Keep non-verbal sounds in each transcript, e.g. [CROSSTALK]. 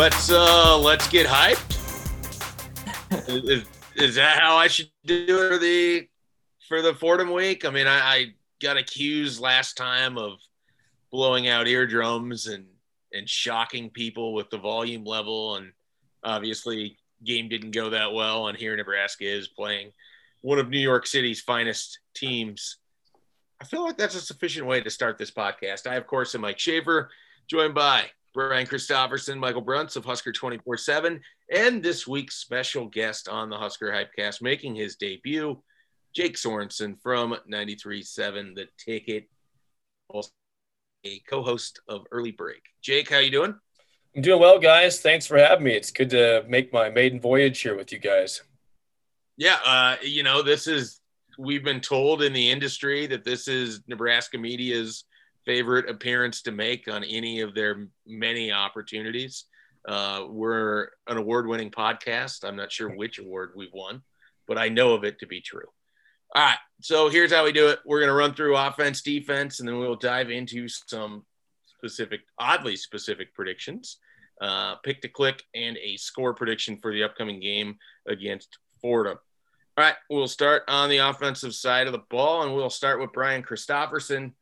let's uh let's get hyped. is, is that how I should do it for the for the Fordham week? I mean, I, I got accused last time of blowing out eardrums and and shocking people with the volume level, and obviously game didn't go that well. And here Nebraska is playing one of New York City's finest teams. I feel like that's a sufficient way to start this podcast. I, of course, am Mike Shaver, joined by Brian Christopherson, Michael Bruntz of Husker 24 7, and this week's special guest on the Husker Hypecast making his debut, Jake Sorensen from 93.7 The Ticket, also a co-host of Early Break. Jake, how you doing? I'm doing well, guys. Thanks for having me. It's good to make my maiden voyage here with you guys. Yeah, uh, you know, this is we've been told in the industry that this is Nebraska media's favorite appearance to make on any of their many opportunities. Uh, we're an award-winning podcast. I'm not sure which award we've won, but I know of it to be true. All right, so here's how we do it. We're going to run through offense, defense, and then we'll dive into some specific, oddly specific predictions. Uh, pick to click and a score prediction for the upcoming game against Fordham. All right, we'll start on the offensive side of the ball, and we'll start with Brian Christopherson.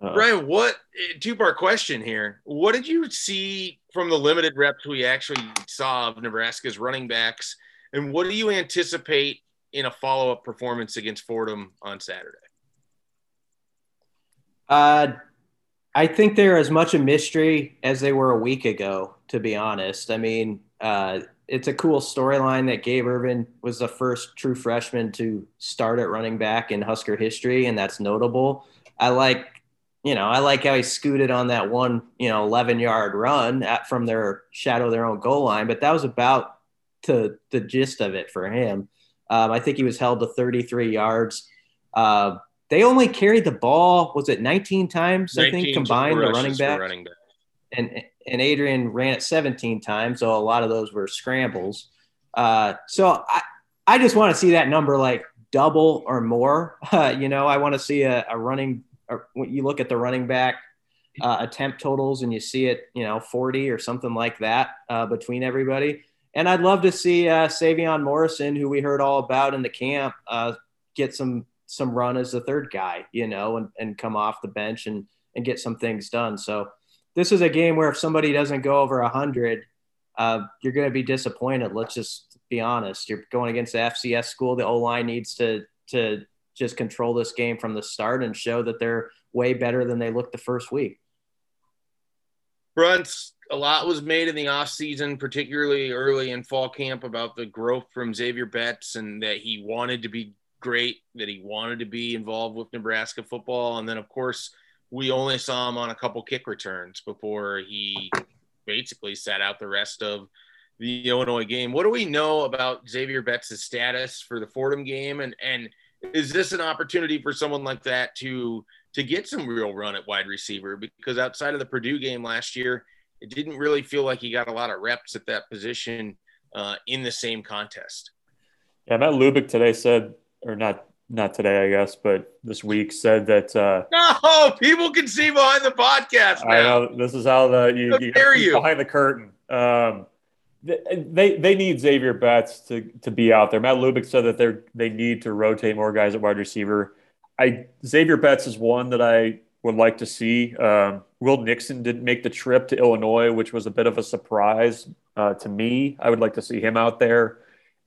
Uh, Brian, what two part question here? What did you see from the limited reps we actually saw of Nebraska's running backs, and what do you anticipate in a follow up performance against Fordham on Saturday? Uh, I think they're as much a mystery as they were a week ago, to be honest. I mean, uh, it's a cool storyline that Gabe Ervin was the first true freshman to start at running back in Husker history, and that's notable. I like, you know, I like how he scooted on that one, you know, 11 yard run at, from their shadow their own goal line, but that was about to the gist of it for him. Um, I think he was held to 33 yards. Uh, they only carried the ball, was it 19 times? 19 I think combined the running back. running back. And and Adrian ran it 17 times, so a lot of those were scrambles. Uh, so I, I just want to see that number like double or more. Uh, [LAUGHS] you know, I want to see a, a running. When you look at the running back uh, attempt totals and you see it, you know, 40 or something like that uh, between everybody. And I'd love to see uh, Sevion Morrison, who we heard all about in the camp, uh, get some some run as the third guy, you know, and, and come off the bench and and get some things done. So this is a game where if somebody doesn't go over hundred, uh, you're going to be disappointed. Let's just be honest. You're going against the FCS school. The O line needs to to just control this game from the start and show that they're way better than they looked the first week. Bruntz, a lot was made in the offseason, particularly early in fall camp, about the growth from Xavier Betts and that he wanted to be great, that he wanted to be involved with Nebraska football. And then, of course, we only saw him on a couple kick returns before he basically sat out the rest of the Illinois game. What do we know about Xavier Betts' status for the Fordham game? And, and is this an opportunity for someone like that to to get some real run at wide receiver? Because outside of the Purdue game last year, it didn't really feel like he got a lot of reps at that position uh, in the same contest. Yeah, Matt Lubick today said, or not not today, I guess, but this week said that. Uh, no, people can see behind the podcast. Now. I know this is how the you, you, you behind the curtain. Um, they they need Xavier Betts to to be out there. Matt Lubick said that they they need to rotate more guys at wide receiver. I Xavier Betts is one that I would like to see. Um, Will Nixon didn't make the trip to Illinois, which was a bit of a surprise uh, to me. I would like to see him out there.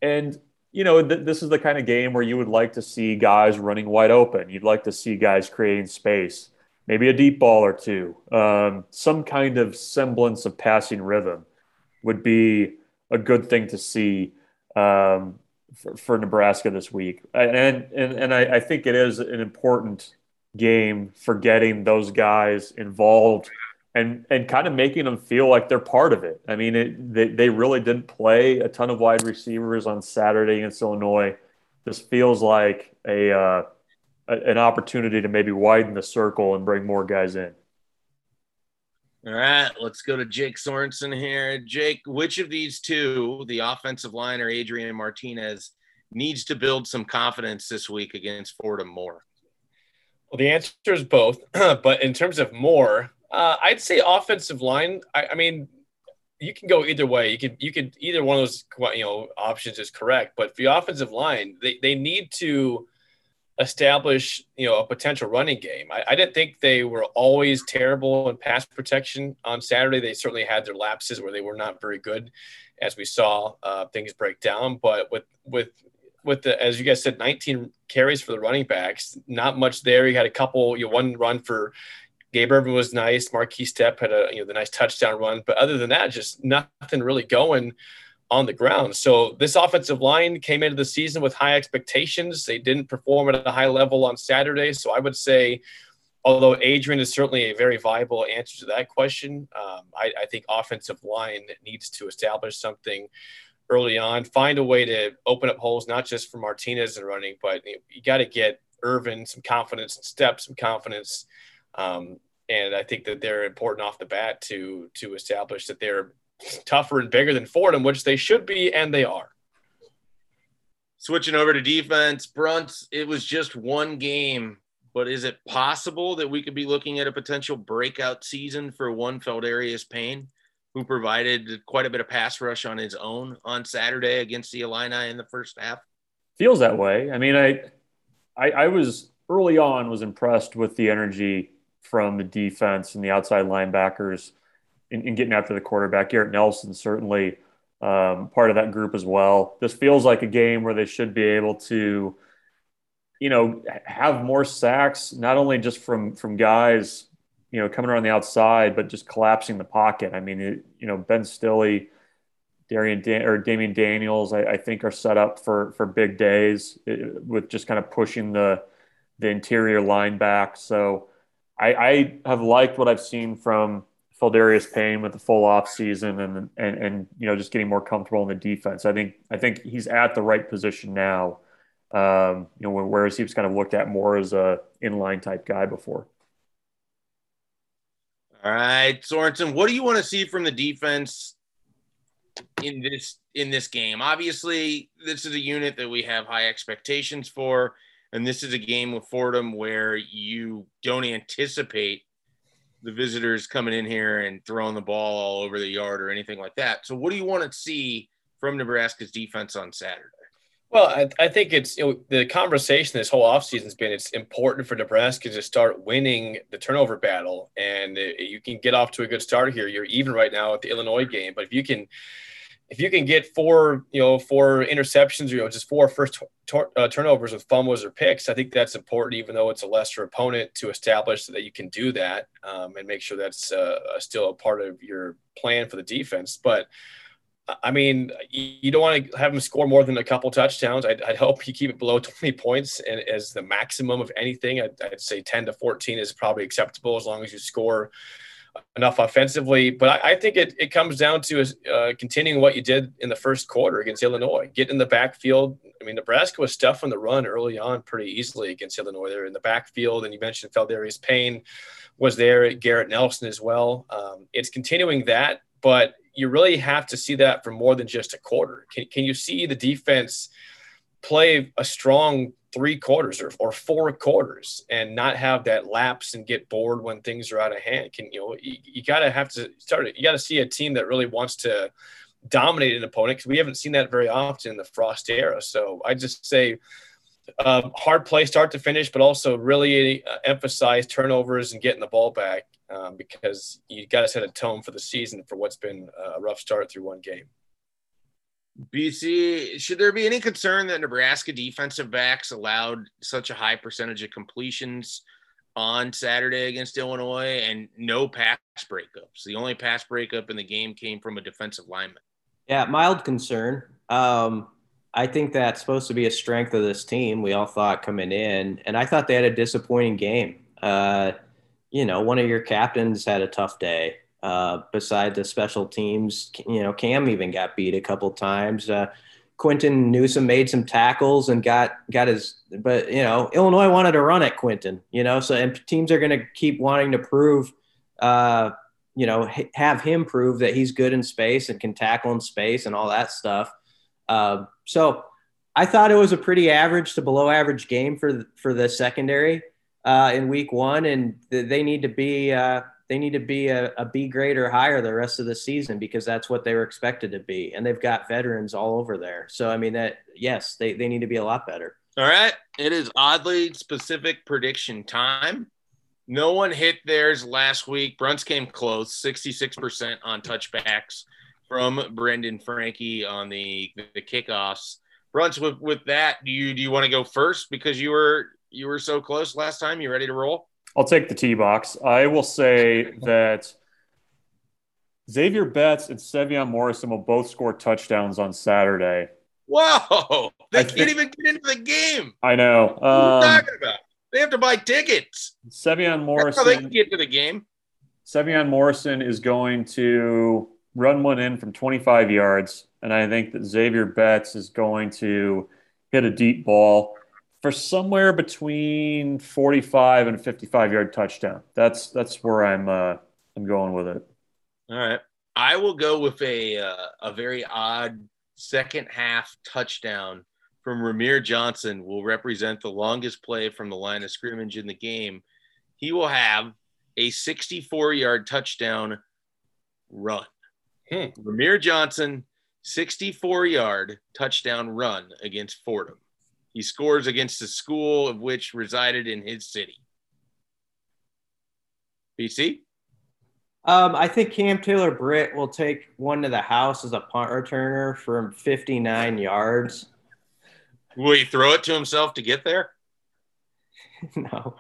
And, you know, th- this is the kind of game where you would like to see guys running wide open. You'd like to see guys creating space, maybe a deep ball or two, um, some kind of semblance of passing rhythm would be a good thing to see um, for, for, Nebraska this week. And, and, and I, I think it is an important game for getting those guys involved and and kind of making them feel like they're part of it. I mean, it, they they really didn't play a ton of wide receivers on Saturday against Illinois. This feels like a, uh, a an opportunity to maybe widen the circle and bring more guys in. All right, let's go to Jake Sorensen here. Jake, which of these two, the offensive line or Adrian Martinez, needs to build some confidence this week against Fordham more? Well, the answer is both. [CLEARS THROAT] but in terms of more, uh, I'd say offensive line. I, I, mean, you can go either way. You could you could either one of those you know options is correct, but the offensive line, they, they need to establish you know a potential running game. I, I, didn't think they were always terrible in pass protection on Saturday. They certainly had their lapses where they were not very good, as we saw uh, things break down. But with with with the as you guys said, 19 carries for the running backs, not much there. You had a couple, you know, one run for Gabe Ervin was nice. Markese Stepp had a you know the nice touchdown run, but other than that, just nothing really going on the ground. So this offensive line came into the season with high expectations. They didn't perform at a high level on Saturday. So I would say, although Adrian is certainly a very viable answer to that question, um, I, I, think offensive line needs to establish something early on, find a way to open up holes, not just for Martinez and running, but you, got to get Ervin some confidence and steps, some confidence. Um, and I think that they're important off the bat to to establish that they're tougher and bigger than Fordham, which they should be, and they are. Switching over to defense, Brunt, it was just one game, but is it possible that we could be looking at a potential breakout season for one Pheldarius Payne, who provided quite a bit of pass rush on his own on Saturday against the Illini in the first half? Feels that way. I mean, I, I, I was early on was impressed with the energy from the defense and the outside linebackers in, in getting after the quarterback. Garrett Nelson certainly um, part of that group as well. This feels like a game where they should be able to, you know, have more sacks, not only just from from guys, you know, coming around the outside, but just collapsing the pocket. I mean, it, you know, Ben Stille, Darrion Dan- or Damion Daniels, I, I, think are set up for for big days with just kind of pushing the the interior line back. So I, I have liked what I've seen from Pheldarius Payne with the full off season and, and and you know just getting more comfortable in the defense. I think I think he's at the right position now. Um, you know, whereas he was kind of looked at more as a inline type guy before. All right, Sorensen, what do you want to see from the defense in this in this game? Obviously, this is a unit that we have high expectations for, and this is a game with Fordham where you don't anticipate the visitors coming in here and throwing the ball all over the yard or anything like that. So, what do you want to see from Nebraska's defense on Saturday? Well, I, I think it's you know, the conversation this whole offseason has been it's important for Nebraska to start winning the turnover battle. And uh, you can get off to a good start here. You're even right now at the Illinois game. But if you can if you can get four, you know, four interceptions, or, you know, just four first uh, turnovers with fumbles or picks, I think that's important, even though it's a lesser opponent, to establish that you can do that um, and make sure that's uh, still a part of your plan for the defense. But I mean, you don't want to have them score more than a couple touchdowns. I'd, I'd hope [LAUGHS] you keep it below 20 points and as the maximum of anything. I'd, I'd say 10 to 14 is probably acceptable as long as you score enough offensively. But I, I, think it, it comes down to uh, continuing what you did in the first quarter against Illinois. Get in the backfield. I mean, Nebraska was stuffing the run early on pretty easily against Illinois. They're in the backfield, and you mentioned Pheldarius Payne was there, Garrett Nelson as well. Um, it's continuing that, but you really have to see that for more than just a quarter. Can, can you see the defense play a strong three quarters or, or four quarters and not have that lapse and get bored when things are out of hand. Can you know you, you gotta have to start. You gotta see a team that really wants to dominate an opponent because we haven't seen that very often in the Frost era. So I just say um, hard play start to finish, but also really uh, emphasize turnovers and getting the ball back um, because you got to set a tone for the season for what's been a rough start through one game. BC, should there be any concern that Nebraska defensive backs allowed such a high percentage of completions on Saturday against Illinois and no pass breakups? The only pass breakup in the game came from a defensive lineman. Yeah, mild concern. Um, I think that's supposed to be a strength of this team. We all thought coming in, and I thought they had a disappointing game. Uh, you know, one of your captains had a tough day. Uh, besides the special teams, you know, Cam even got beat a couple times. Uh, Quinton Newsome made some tackles and got got his, but you know, Illinois wanted to run at Quinton, you know, so and teams are going to keep wanting to prove, uh, you know, have him prove that he's good in space and can tackle in space and all that stuff. Uh, so I thought it was a pretty average to below average game for for the secondary uh, in week one, and they need to be uh, they need to be a, a B grade or higher the rest of the season because that's what they were expected to be, and they've got veterans all over there. So I mean that yes, they they need to be a lot better. All right, it is oddly specific prediction time. No one hit theirs last week. Bruntz came close, 66% on touchbacks from Brendan Franke on the the kickoffs. Bruntz, with with that, do you do you want to go first because you were you were so close last time? You ready to roll? I'll take the T box. I will say [LAUGHS] that Xavier Betts and Sevion Morrison will both score touchdowns on Saturday. Whoa! They I can't think, even get into the game. I know. What are you um, talking about? They have to buy tickets. Sevion Morrison. They can get to the game. Sevion Morrison is going to run one in from 25 yards, and I think that Xavier Betts is going to hit a deep ball for somewhere between 45 and 55 yard touchdown. That's that's where I'm uh, I'm going with it. All right. I will go with a uh, a very odd second half touchdown from Rahmir Johnson will represent the longest play from the line of scrimmage in the game. He will have a 64 yard touchdown run. Hmm. Rahmir Johnson, 64 yard touchdown run against Fordham. He scores against the school of which resided in his city. BC? Um, I think Cam Taylor Britt will take one to the house as a punt returner from 59 yards. Will he throw it to himself to get there? [LAUGHS] no.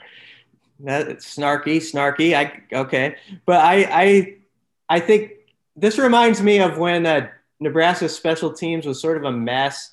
That's snarky, snarky. I okay. But I I I think this reminds me of when uh, Nebraska special teams was sort of a mess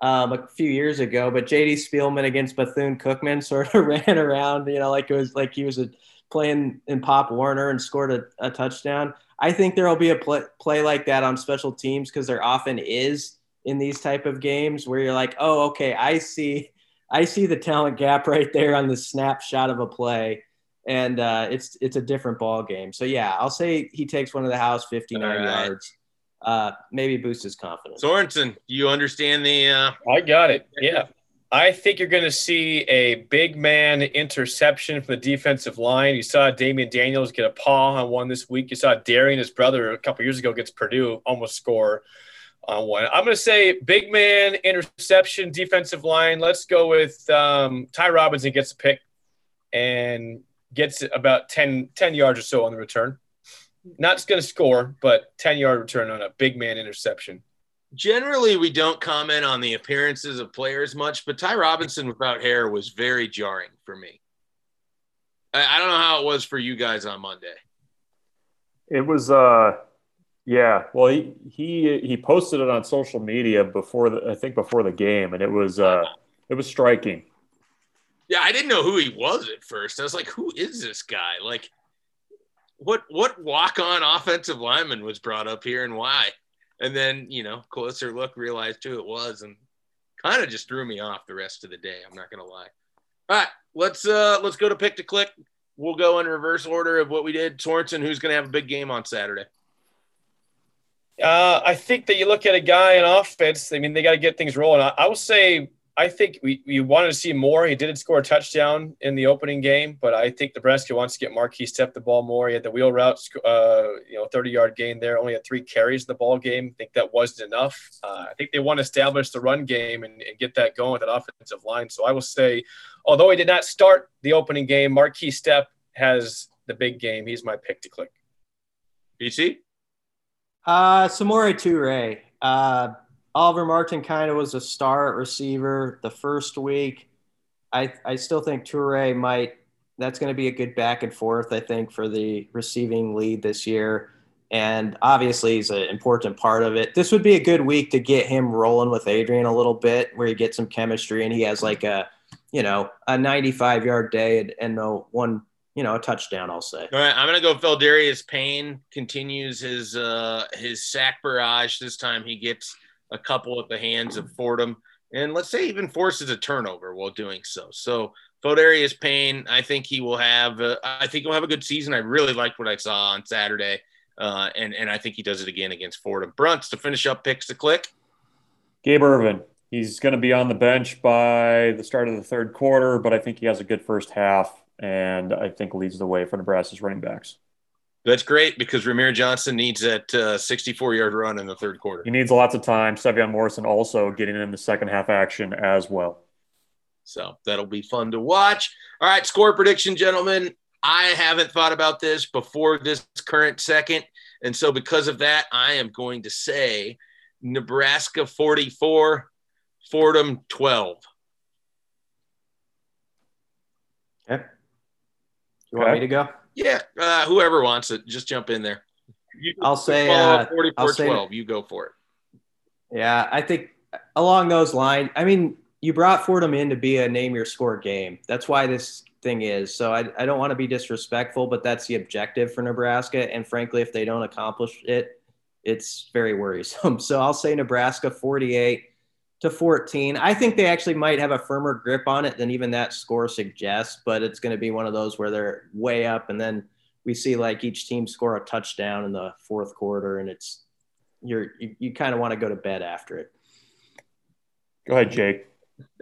um, a few years ago, but JD Spielman against Bethune Cookman [LAUGHS] sort of ran around, you know, like it was like he was a, playing in Pop Warner and scored a, a touchdown. I think there will be a play, play like that on special teams because there often is in these type of games where you're like, oh, okay, I see, I see the talent gap [LAUGHS] right there on the snapshot of a play, and uh, it's it's a different ball game. So yeah, I'll say he takes one of the house 59 right. yards uh, maybe boost his confidence. Sorensen, do you understand the? Uh... I got it. Yeah. I think you're going to see a big man interception from the defensive line. You saw Damion Daniels get a paw on one this week. You saw Darrion, his brother, a couple years ago gets Purdue almost score on one. I'm going to say big man interception, defensive line. Let's go with um, Ty Robinson gets a pick and gets about 10, 10 yards or so on the return not going to score, but 10 yard return on a big man interception. Generally, we don't comment on the appearances of players much, but Ty Robinson without hair was very jarring for me. I, I don't know how it was for you guys on Monday. It was, uh, yeah. Well, he he he posted it on social media before the I think before the game, and it was uh, it was striking. Yeah, I didn't know who he was at first. I was like, "Who is this guy?" Like, what what walk on offensive lineman was brought up here and why? And then you know, closer look, realized who it was, and kind of just threw me off the rest of the day. I'm not gonna lie. All right, let's uh let's go to pick to click. We'll go in reverse order of what we did. Sorensen, who's gonna have a big game on Saturday? Uh, I think that you look at a guy in offense. I mean, they got to get things rolling. I, I will say I think we, we wanted to see more. He didn't score a touchdown in the opening game, but I think Nebraska wants to get Markese Stepp the ball more. He had the wheel route, uh, you know, 30 yard gain there. Only had three carries in the ball game. I think that wasn't enough. Uh, I think they want to establish the run game and, and, get that going with that offensive line. So I will say, although he did not start the opening game, Markese Stepp has the big game. He's my pick to click. BC? Uh, Samori Toure. Uh, Oliver Martin kind of was a star at receiver the first week. I I still think Toure might. That's going to be a good back and forth. I think for the receiving lead this year, and obviously he's an important part of it. This would be a good week to get him rolling with Adrian a little bit, where he gets some chemistry and he has like a, you know, a 95 yard day and, and a one you know, a touchdown, I'll say. All right, I'm gonna go Pheldarius Payne continues his uh his sack barrage. This time he gets a couple at the hands of Fordham, and let's say even forces a turnover while doing so. So Pheldarius Payne, I think he will have. Uh, I think he'll have a good season. I really liked what I saw on Saturday, uh, and and I think he does it again against Fordham. Bruntz to finish up picks to click. Gabe Ervin. He's going to be on the bench by the start of the third quarter, but I think he has a good first half, and I think leads the way for Nebraska's running backs. That's great because Rahmir Johnson needs that uh, 64 yard run in the third quarter. He needs lots of time. Sevion Morrison also getting in the second half action as well. So that'll be fun to watch. All right, score prediction, gentlemen. I haven't thought about this before this current second. And so, because of that, I am going to say Nebraska 44, Fordham 12. Okay. You want okay. me to go? Yeah, uh, whoever wants it, just jump in there. You I'll say uh, 44 I'll 12. you go for it. Yeah, I think along those lines, I mean, you brought Fordham in to be a name your score game. That's why this thing is. So I, I don't want to be disrespectful, but that's the objective for Nebraska. And frankly, if they don't accomplish it, it's very worrisome. [LAUGHS] So I'll say Nebraska 48 to 14. I think they actually might have a firmer grip on it than even that score suggests, but it's going to be one of those where they're way up and then we see like each team score a touchdown in the fourth quarter and it's you're you, you kind of want to go to bed after it. Go ahead, Jake.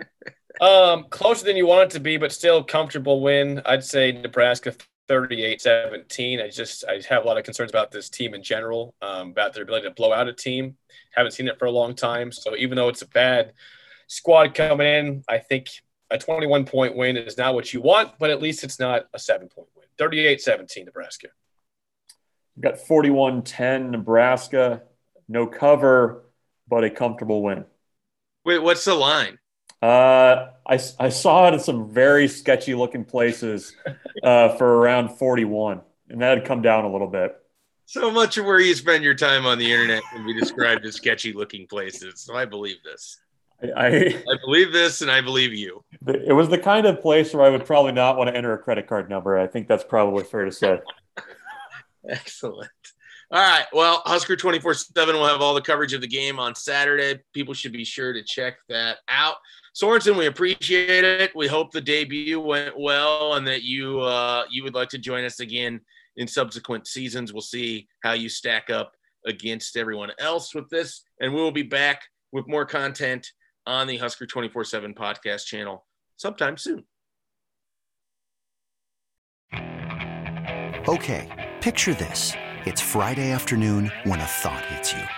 [LAUGHS] um, closer than you want it to be, but still comfortable win. I'd say Nebraska 38-17. I just I have a lot of concerns about this team in general, um, about their ability to blow out a team. Haven't seen it for a long time. So even though it's a bad squad coming in, I think a 21 point win is not what you want, but at least it's not a seven point win. 38-17 Nebraska. We've got 41-10 Nebraska, no cover, but a comfortable win. Wait, what's the line? Uh, I, I saw it in some very sketchy looking places uh, for around 41, and that had come down a little bit. So much of where you spend your time on the internet can be described as sketchy looking places. So I believe this. I, I, I believe this, and I believe you. It was the kind of place where I would probably not want to enter a credit card number. I think that's probably fair to say. [LAUGHS] Excellent. All right. Well, Husker 24 7 will have all the coverage of the game on Saturday. People should be sure to check that out. Sorensen, we appreciate it. We hope the debut went well and that you uh, you would like to join us again in subsequent seasons. We'll see how you stack up against everyone else with this, and we will be back with more content on the Husker 24 7 podcast channel sometime soon. Okay, picture this. It's Friday afternoon when a thought hits you.